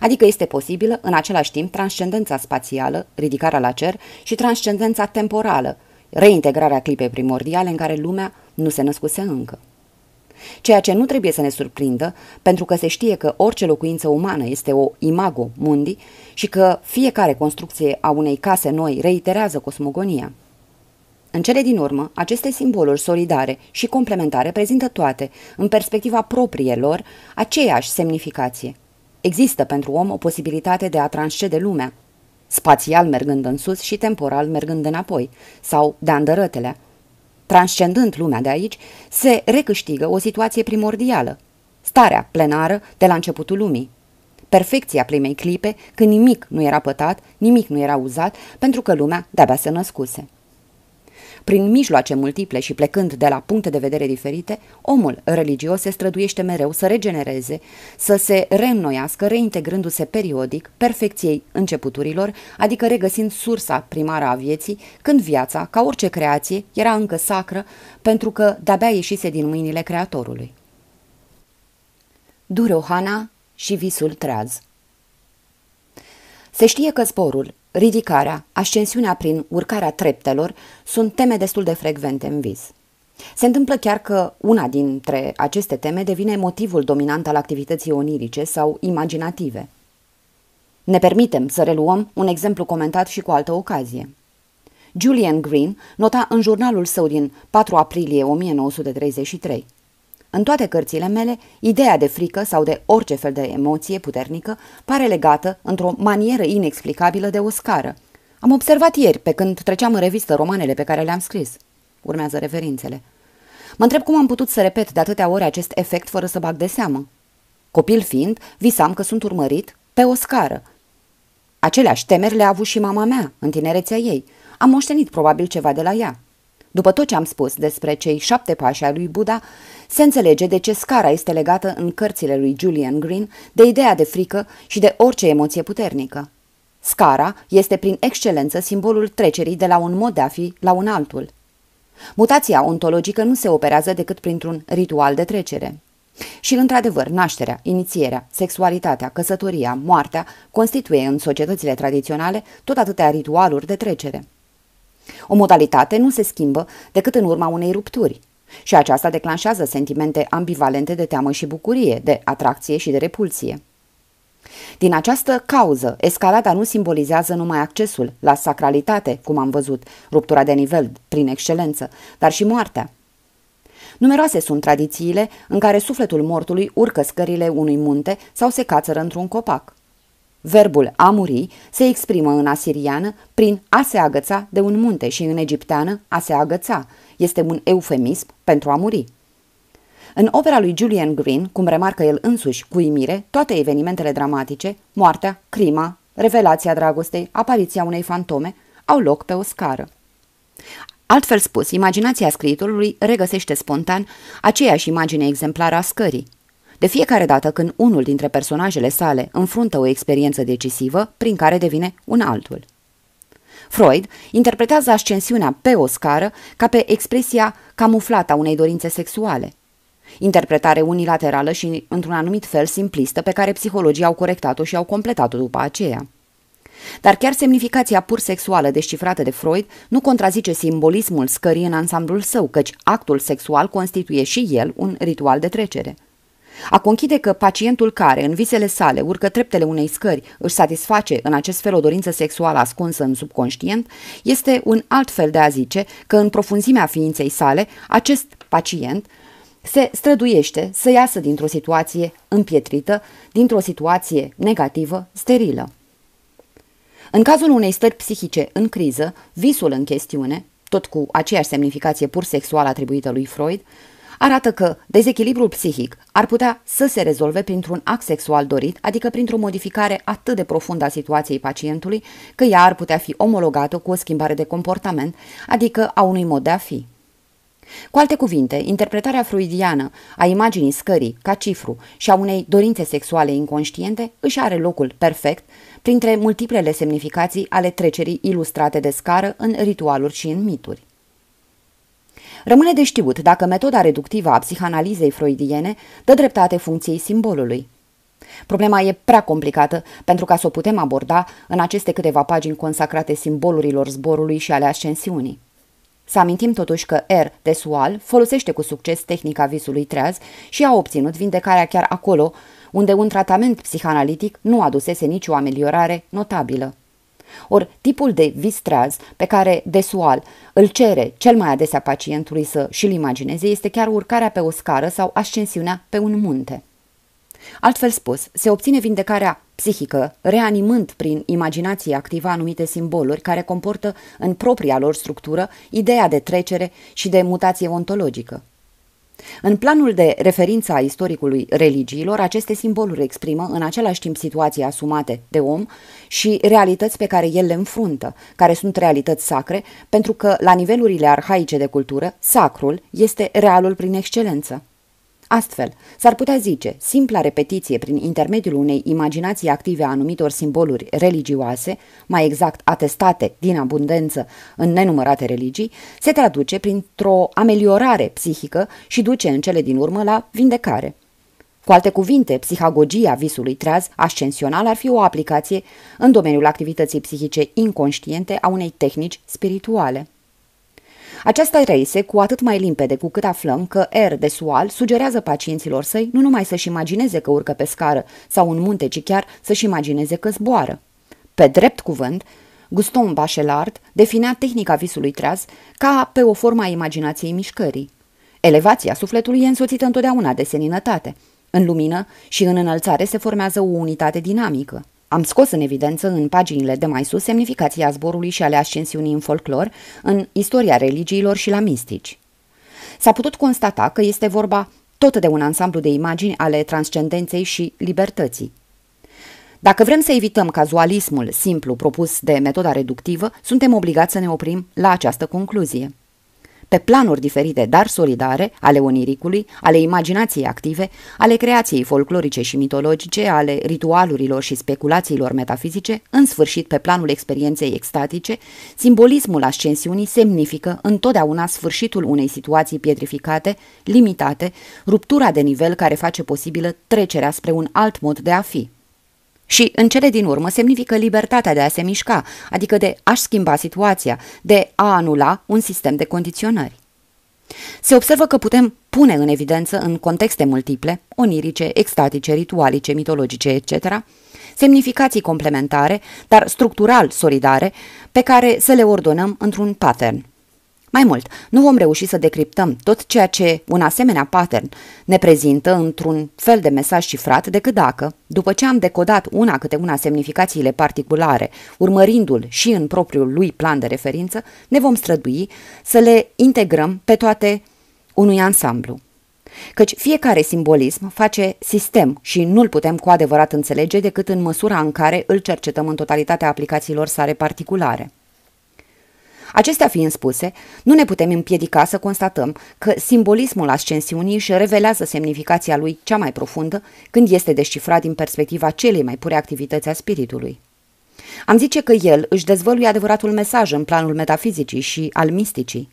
Adică este posibilă, în același timp, transcendența spațială, ridicarea la cer, și transcendența temporală, reintegrarea clipei primordiale în care lumea nu se născuse încă. Ceea ce nu trebuie să ne surprindă, pentru că se știe că orice locuință umană este o imago mundi și că fiecare construcție a unei case noi reiterează cosmogonia. În cele din urmă, aceste simboluri solidare și complementare prezintă toate, în perspectiva proprie lor, aceeași semnificație. Există pentru om o posibilitate de a transcede lumea, spațial mergând în sus și temporal mergând înapoi, sau de andărătelea, transcendând lumea de aici, se recâștigă o situație primordială, starea plenară de la începutul lumii. Perfecția primei clipe, când nimic nu era pătat, nimic nu era uzat, pentru că lumea de-abia se născuse. Prin mijloace multiple și plecând de la puncte de vedere diferite, omul religios se străduiește mereu să regenereze, să se reînnoiască, reintegrându-se periodic perfecției începuturilor, adică regăsind sursa primară a vieții, când viața, ca orice creație, era încă sacră, pentru că de-abia ieșise din mâinile Creatorului. Durohana și visul treaz Se știe că zborul, ridicarea, ascensiunea prin urcarea treptelor sunt teme destul de frecvente în vis. Se întâmplă chiar că una dintre aceste teme devine motivul dominant al activității onirice sau imaginative. Ne permitem să reluăm un exemplu comentat și cu altă ocazie. Julian Green nota în jurnalul său din 4 aprilie 1933. În toate cărțile mele, ideea de frică sau de orice fel de emoție puternică pare legată, într-o manieră inexplicabilă, de o scară. Am observat ieri, pe când treceam în revistă romanele pe care le-am scris. Urmează referințele. Mă întreb cum am putut să repet de atâtea ori acest efect fără să bag de seamă. Copil fiind, visam că sunt urmărit pe o scară. Aceleași temeri le-a avut și mama mea, în tinerețea ei. Am moștenit probabil ceva de la ea. După tot ce am spus despre cei șapte pași ai lui Buddha, se înțelege de ce scara este legată în cărțile lui Julian Green de ideea de frică și de orice emoție puternică. Scara este prin excelență simbolul trecerii de la un mod de a fi la un altul. Mutația ontologică nu se operează decât printr-un ritual de trecere. Și, într-adevăr, nașterea, inițierea, sexualitatea, căsătoria, moartea constituie în societățile tradiționale tot atâtea ritualuri de trecere. O modalitate nu se schimbă decât în urma unei rupturi și aceasta declanșează sentimente ambivalente de teamă și bucurie, de atracție și de repulsie. Din această cauză, escalada nu simbolizează numai accesul la sacralitate, cum am văzut, ruptura de nivel prin excelență, dar și moartea. Numeroase sunt tradițiile în care sufletul mortului urcă scările unui munte sau se cațără într-un copac. Verbul a muri se exprimă în asiriană prin a se agăța de un munte și în egipteană a se agăța. Este un eufemism pentru a muri. În opera lui Julian Green, cum remarcă el însuși cu imire, toate evenimentele dramatice, moartea, crima, revelația dragostei, apariția unei fantome, au loc pe o scară. Altfel spus, imaginația scriitorului regăsește spontan aceeași imagine exemplară a scării, de fiecare dată când unul dintre personajele sale înfruntă o experiență decisivă prin care devine un altul. Freud interpretează ascensiunea pe o scară ca pe expresia camuflată a unei dorințe sexuale. Interpretare unilaterală și, într-un anumit fel, simplistă, pe care psihologii au corectat-o și au completat-o după aceea. Dar chiar semnificația pur sexuală descifrată de Freud nu contrazice simbolismul scării în ansamblul său, căci actul sexual constituie și el un ritual de trecere. A conchide că pacientul care, în visele sale, urcă treptele unei scări, își satisface în acest fel o dorință sexuală ascunsă în subconștient, este un alt fel de a zice că în profunzimea ființei sale, acest pacient se străduiește să iasă dintr-o situație împietrită, dintr-o situație negativă, sterilă. În cazul unei stări psihice în criză, visul în chestiune, tot cu aceeași semnificație pur sexuală atribuită lui Freud, arată că dezechilibrul psihic ar putea să se rezolve printr-un act sexual dorit, adică printr-o modificare atât de profundă a situației pacientului, că ea ar putea fi omologată cu o schimbare de comportament, adică a unui mod de a fi. Cu alte cuvinte, interpretarea freudiană a imaginii scării ca cifru și a unei dorințe sexuale inconștiente își are locul perfect printre multiplele semnificații ale trecerii ilustrate de scară în ritualuri și în mituri. Rămâne de știut dacă metoda reductivă a psihanalizei freudiene dă dreptate funcției simbolului. Problema e prea complicată pentru ca să o putem aborda în aceste câteva pagini consacrate simbolurilor zborului și ale ascensiunii. Să amintim totuși că R. de Sual folosește cu succes tehnica visului treaz și a obținut vindecarea chiar acolo unde un tratament psihanalitic nu adusese nicio ameliorare notabilă. Ori tipul de vis treaz pe care Desual îl cere cel mai adesea pacientului să și-l imagineze este chiar urcarea pe o scară sau ascensiunea pe un munte. Altfel spus, se obține vindecarea psihică, reanimând prin imaginație activă anumite simboluri care comportă în propria lor structură ideea de trecere și de mutație ontologică. În planul de referință a istoricului religiilor, aceste simboluri exprimă în același timp situații asumate de om și realități pe care el le înfruntă, care sunt realități sacre, pentru că la nivelurile arhaice de cultură, sacrul este realul prin excelență. Astfel, s-ar putea zice, simpla repetiție prin intermediul unei imaginații active a anumitor simboluri religioase, mai exact atestate din abundență în nenumărate religii, se traduce printr-o ameliorare psihică și duce în cele din urmă la vindecare. Cu alte cuvinte, psihagogia visului treaz ascensional ar fi o aplicație în domeniul activității psihice inconștiente a unei tehnici spirituale. Aceasta reiese cu atât mai limpede cu cât aflăm că R de Sual sugerează pacienților săi nu numai să-și imagineze că urcă pe scară sau un munte, ci chiar să-și imagineze că zboară. Pe drept cuvânt, Guston Bachelard definea tehnica visului treaz ca pe o formă a imaginației mișcării. Elevația sufletului e însoțită întotdeauna de seninătate. În lumină și în înălțare se formează o unitate dinamică. Am scos în evidență în paginile de mai sus semnificația zborului și ale ascensiunii în folclor, în istoria religiilor și la mistici. S-a putut constata că este vorba tot de un ansamblu de imagini ale transcendenței și libertății. Dacă vrem să evităm cazualismul simplu propus de metoda reductivă, suntem obligați să ne oprim la această concluzie pe planuri diferite, dar solidare, ale oniricului, ale imaginației active, ale creației folclorice și mitologice, ale ritualurilor și speculațiilor metafizice, în sfârșit pe planul experienței extatice, simbolismul ascensiunii semnifică întotdeauna sfârșitul unei situații pietrificate, limitate, ruptura de nivel care face posibilă trecerea spre un alt mod de a fi. Și, în cele din urmă, semnifică libertatea de a se mișca, adică de a-și schimba situația, de a anula un sistem de condiționări. Se observă că putem pune în evidență în contexte multiple, onirice, extatice, ritualice, mitologice, etc., semnificații complementare, dar structural solidare, pe care să le ordonăm într-un pattern. Mai mult, nu vom reuși să decriptăm tot ceea ce un asemenea pattern ne prezintă într-un fel de mesaj cifrat decât dacă, după ce am decodat una câte una semnificațiile particulare, urmărindu-l și în propriul lui plan de referință, ne vom strădui să le integrăm pe toate unui ansamblu. Căci fiecare simbolism face sistem și nu-l putem cu adevărat înțelege decât în măsura în care îl cercetăm în totalitatea aplicațiilor sale particulare. Acestea fiind spuse, nu ne putem împiedica să constatăm că simbolismul ascensiunii își revelează semnificația lui cea mai profundă când este descifrat din perspectiva celei mai pure activități a spiritului. Am zice că el își dezvăluie adevăratul mesaj în planul metafizicii și al misticii.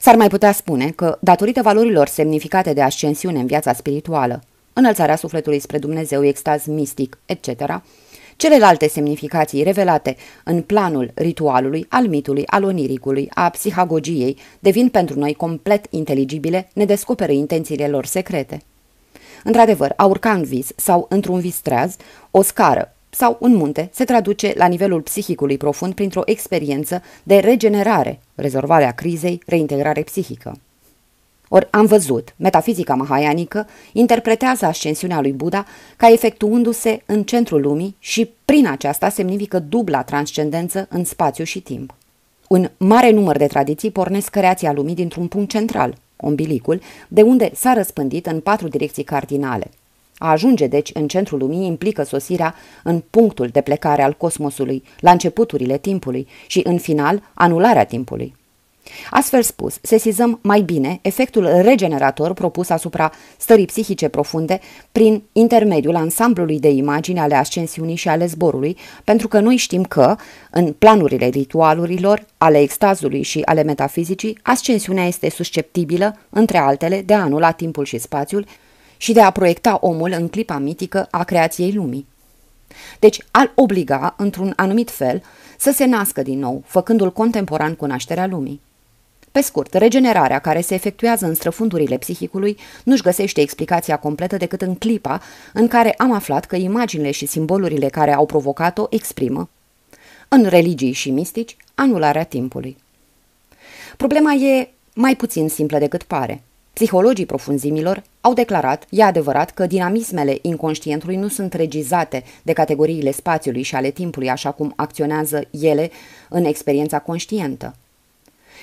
S-ar mai putea spune că, datorită valorilor semnificate de ascensiune în viața spirituală, înălțarea sufletului spre Dumnezeu, extaz mistic, etc., Celelalte semnificații revelate în planul ritualului, al mitului, al oniricului, a psihagogiei, devin pentru noi complet inteligibile, ne descoperă intențiile lor secrete. Într-adevăr, a urca în vis sau într-un vis treaz, o scară sau un munte se traduce la nivelul psihicului profund printr-o experiență de regenerare, rezolvarea crizei, reintegrare psihică. Ori am văzut, metafizica mahayanică interpretează ascensiunea lui Buddha ca efectuându-se în centrul lumii și prin aceasta semnifică dubla transcendență în spațiu și timp. Un mare număr de tradiții pornesc creația lumii dintr-un punct central, ombilicul, de unde s-a răspândit în patru direcții cardinale. A ajunge, deci, în centrul lumii implică sosirea în punctul de plecare al cosmosului, la începuturile timpului și, în final, anularea timpului. Astfel spus, sesizăm mai bine efectul regenerator propus asupra stării psihice profunde prin intermediul ansamblului de imagini ale ascensiunii și ale zborului, pentru că noi știm că, în planurile ritualurilor, ale extazului și ale metafizicii, ascensiunea este susceptibilă, între altele, de a anula timpul și spațiul și de a proiecta omul în clipa mitică a creației lumii. Deci, al obliga, într-un anumit fel, să se nască din nou, făcându-l contemporan cu nașterea lumii. Pe scurt, regenerarea care se efectuează în străfundurile psihicului nu-și găsește explicația completă decât în clipa în care am aflat că imaginile și simbolurile care au provocat-o exprimă, în religii și mistici, anularea timpului. Problema e mai puțin simplă decât pare. Psihologii profunzimilor au declarat, e adevărat, că dinamismele inconștientului nu sunt regizate de categoriile spațiului și ale timpului așa cum acționează ele în experiența conștientă.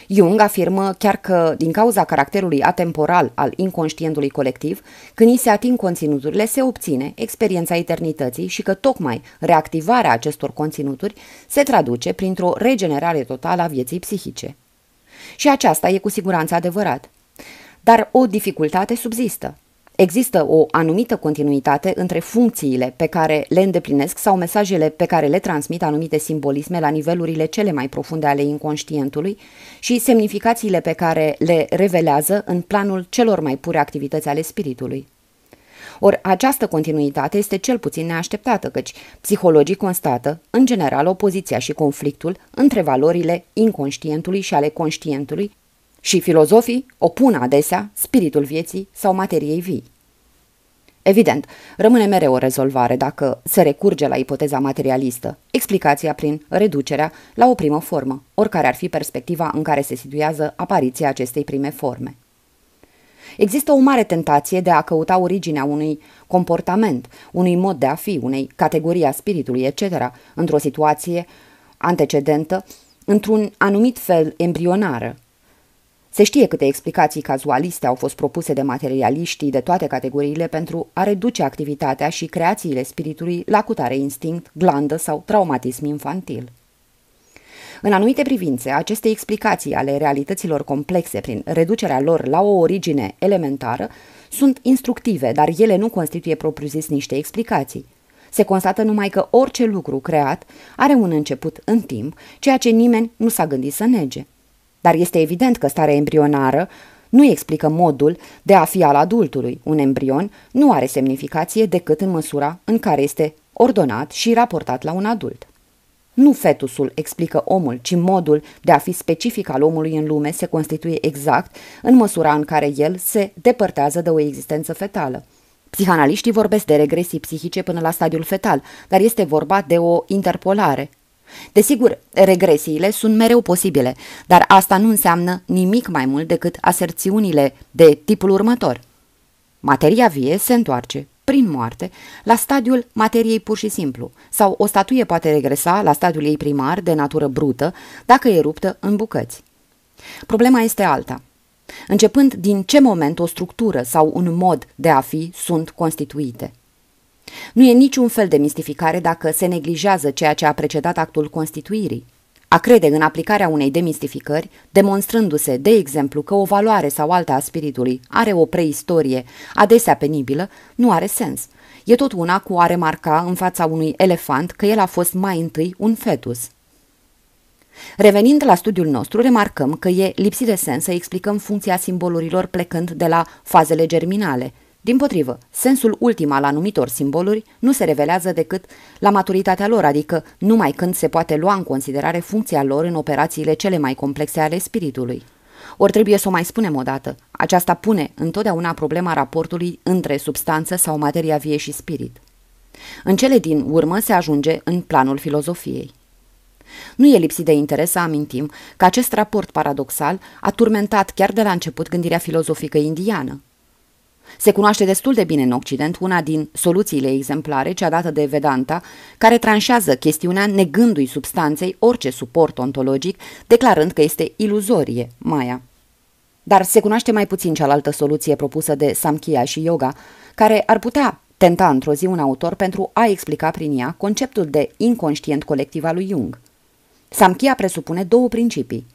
Jung afirmă chiar că, din cauza caracterului atemporal al inconștientului colectiv, când îi se ating conținuturile, se obține experiența eternității și că tocmai reactivarea acestor conținuturi se traduce printr-o regenerare totală a vieții psihice. Și aceasta e cu siguranță adevărat. Dar o dificultate subzistă. Există o anumită continuitate între funcțiile pe care le îndeplinesc sau mesajele pe care le transmit anumite simbolisme la nivelurile cele mai profunde ale inconștientului și semnificațiile pe care le revelează în planul celor mai pure activități ale spiritului. Ori această continuitate este cel puțin neașteptată, căci psihologii constată, în general, opoziția și conflictul între valorile inconștientului și ale conștientului, și filozofii opun adesea spiritul vieții sau materiei vii. Evident, rămâne mereu o rezolvare dacă se recurge la ipoteza materialistă, explicația prin reducerea la o primă formă, oricare ar fi perspectiva în care se situează apariția acestei prime forme. Există o mare tentație de a căuta originea unui comportament, unui mod de a fi, unei categorii a spiritului, etc., într-o situație antecedentă, într-un anumit fel embrionară, se știe câte explicații cazualiste au fost propuse de materialiștii de toate categoriile pentru a reduce activitatea și creațiile spiritului la cutare instinct, glandă sau traumatism infantil. În anumite privințe, aceste explicații ale realităților complexe prin reducerea lor la o origine elementară sunt instructive, dar ele nu constituie propriu-zis niște explicații. Se constată numai că orice lucru creat are un început în timp, ceea ce nimeni nu s-a gândit să nege. Dar este evident că starea embrionară nu explică modul de a fi al adultului. Un embrion nu are semnificație decât în măsura în care este ordonat și raportat la un adult. Nu fetusul explică omul, ci modul de a fi specific al omului în lume se constituie exact în măsura în care el se depărtează de o existență fetală. Psihanaliștii vorbesc de regresii psihice până la stadiul fetal, dar este vorba de o interpolare, Desigur, regresiile sunt mereu posibile, dar asta nu înseamnă nimic mai mult decât aserțiunile de tipul următor. Materia vie se întoarce, prin moarte, la stadiul materiei pur și simplu, sau o statuie poate regresa la stadiul ei primar de natură brută dacă e ruptă în bucăți. Problema este alta. Începând din ce moment o structură sau un mod de a fi sunt constituite. Nu e niciun fel de mistificare dacă se neglijează ceea ce a precedat actul constituirii. A crede în aplicarea unei demistificări, demonstrându-se, de exemplu, că o valoare sau alta a spiritului are o preistorie adesea penibilă, nu are sens. E tot una cu a remarca în fața unui elefant că el a fost mai întâi un fetus. Revenind la studiul nostru, remarcăm că e lipsit de sens să explicăm funcția simbolurilor plecând de la fazele germinale – din potrivă, sensul ultim al anumitor simboluri nu se revelează decât la maturitatea lor, adică numai când se poate lua în considerare funcția lor în operațiile cele mai complexe ale spiritului. Ori trebuie să o mai spunem odată, aceasta pune întotdeauna problema raportului între substanță sau materia vie și spirit. În cele din urmă se ajunge în planul filozofiei. Nu e lipsit de interes să amintim că acest raport paradoxal a turmentat chiar de la început gândirea filozofică indiană. Se cunoaște destul de bine în Occident una din soluțiile exemplare, cea dată de Vedanta, care tranșează chestiunea negându-i substanței orice suport ontologic, declarând că este iluzorie, Maia. Dar se cunoaște mai puțin cealaltă soluție propusă de Samkhya și yoga, care ar putea tenta într-o zi un autor pentru a explica prin ea conceptul de inconștient colectiv al lui Jung. Samkhya presupune două principii,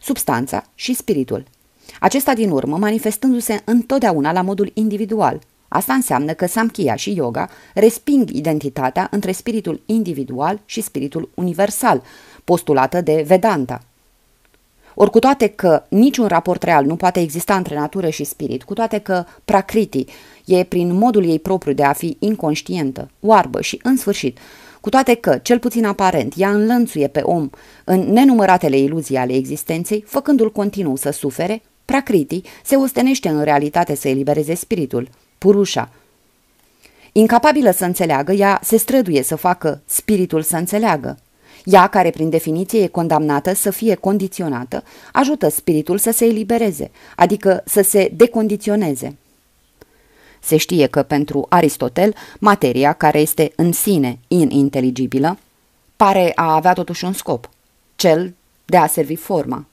substanța și spiritul. Acesta din urmă manifestându-se întotdeauna la modul individual. Asta înseamnă că Samkhya și yoga resping identitatea între spiritul individual și spiritul universal, postulată de Vedanta. Ori cu toate că niciun raport real nu poate exista între natură și spirit, cu toate că Prakriti e prin modul ei propriu de a fi inconștientă, oarbă și în sfârșit, cu toate că, cel puțin aparent, ea înlănțuie pe om în nenumăratele iluzii ale existenței, făcându-l continuu să sufere, Prakriti se ostenește în realitate să elibereze spiritul, Purusha. Incapabilă să înțeleagă, ea se străduie să facă spiritul să înțeleagă. Ea, care prin definiție e condamnată să fie condiționată, ajută spiritul să se elibereze, adică să se decondiționeze. Se știe că pentru Aristotel, materia, care este în sine ininteligibilă, pare a avea totuși un scop, cel de a servi forma.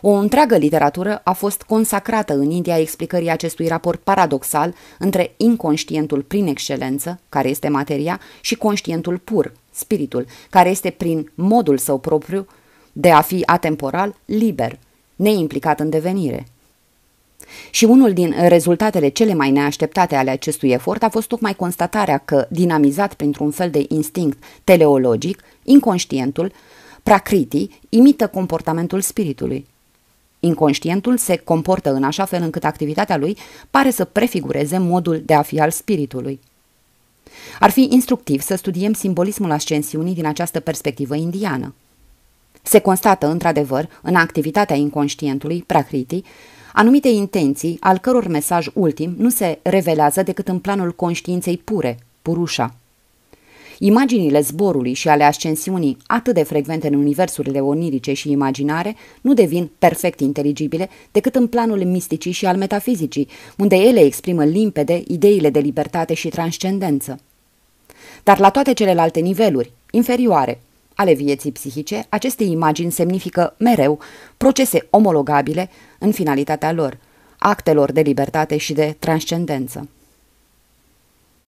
O întreagă literatură a fost consacrată în India explicării acestui raport paradoxal între inconștientul prin excelență, care este materia, și conștientul pur, spiritul, care este prin modul său propriu de a fi atemporal, liber, neimplicat în devenire. Și unul din rezultatele cele mai neașteptate ale acestui efort a fost tocmai constatarea că, dinamizat printr-un fel de instinct teleologic, inconștientul, prakriti, imită comportamentul spiritului. Inconștientul se comportă în așa fel încât activitatea lui pare să prefigureze modul de a fi al spiritului. Ar fi instructiv să studiem simbolismul ascensiunii din această perspectivă indiană. Se constată, într-adevăr, în activitatea inconștientului, prakriti, anumite intenții al căror mesaj ultim nu se revelează decât în planul conștiinței pure, purusha. Imaginile zborului și ale ascensiunii, atât de frecvente în universurile onirice și imaginare, nu devin perfect inteligibile decât în planul misticii și al metafizicii, unde ele exprimă limpede ideile de libertate și transcendență. Dar la toate celelalte niveluri, inferioare, ale vieții psihice, aceste imagini semnifică mereu procese omologabile în finalitatea lor, actelor de libertate și de transcendență.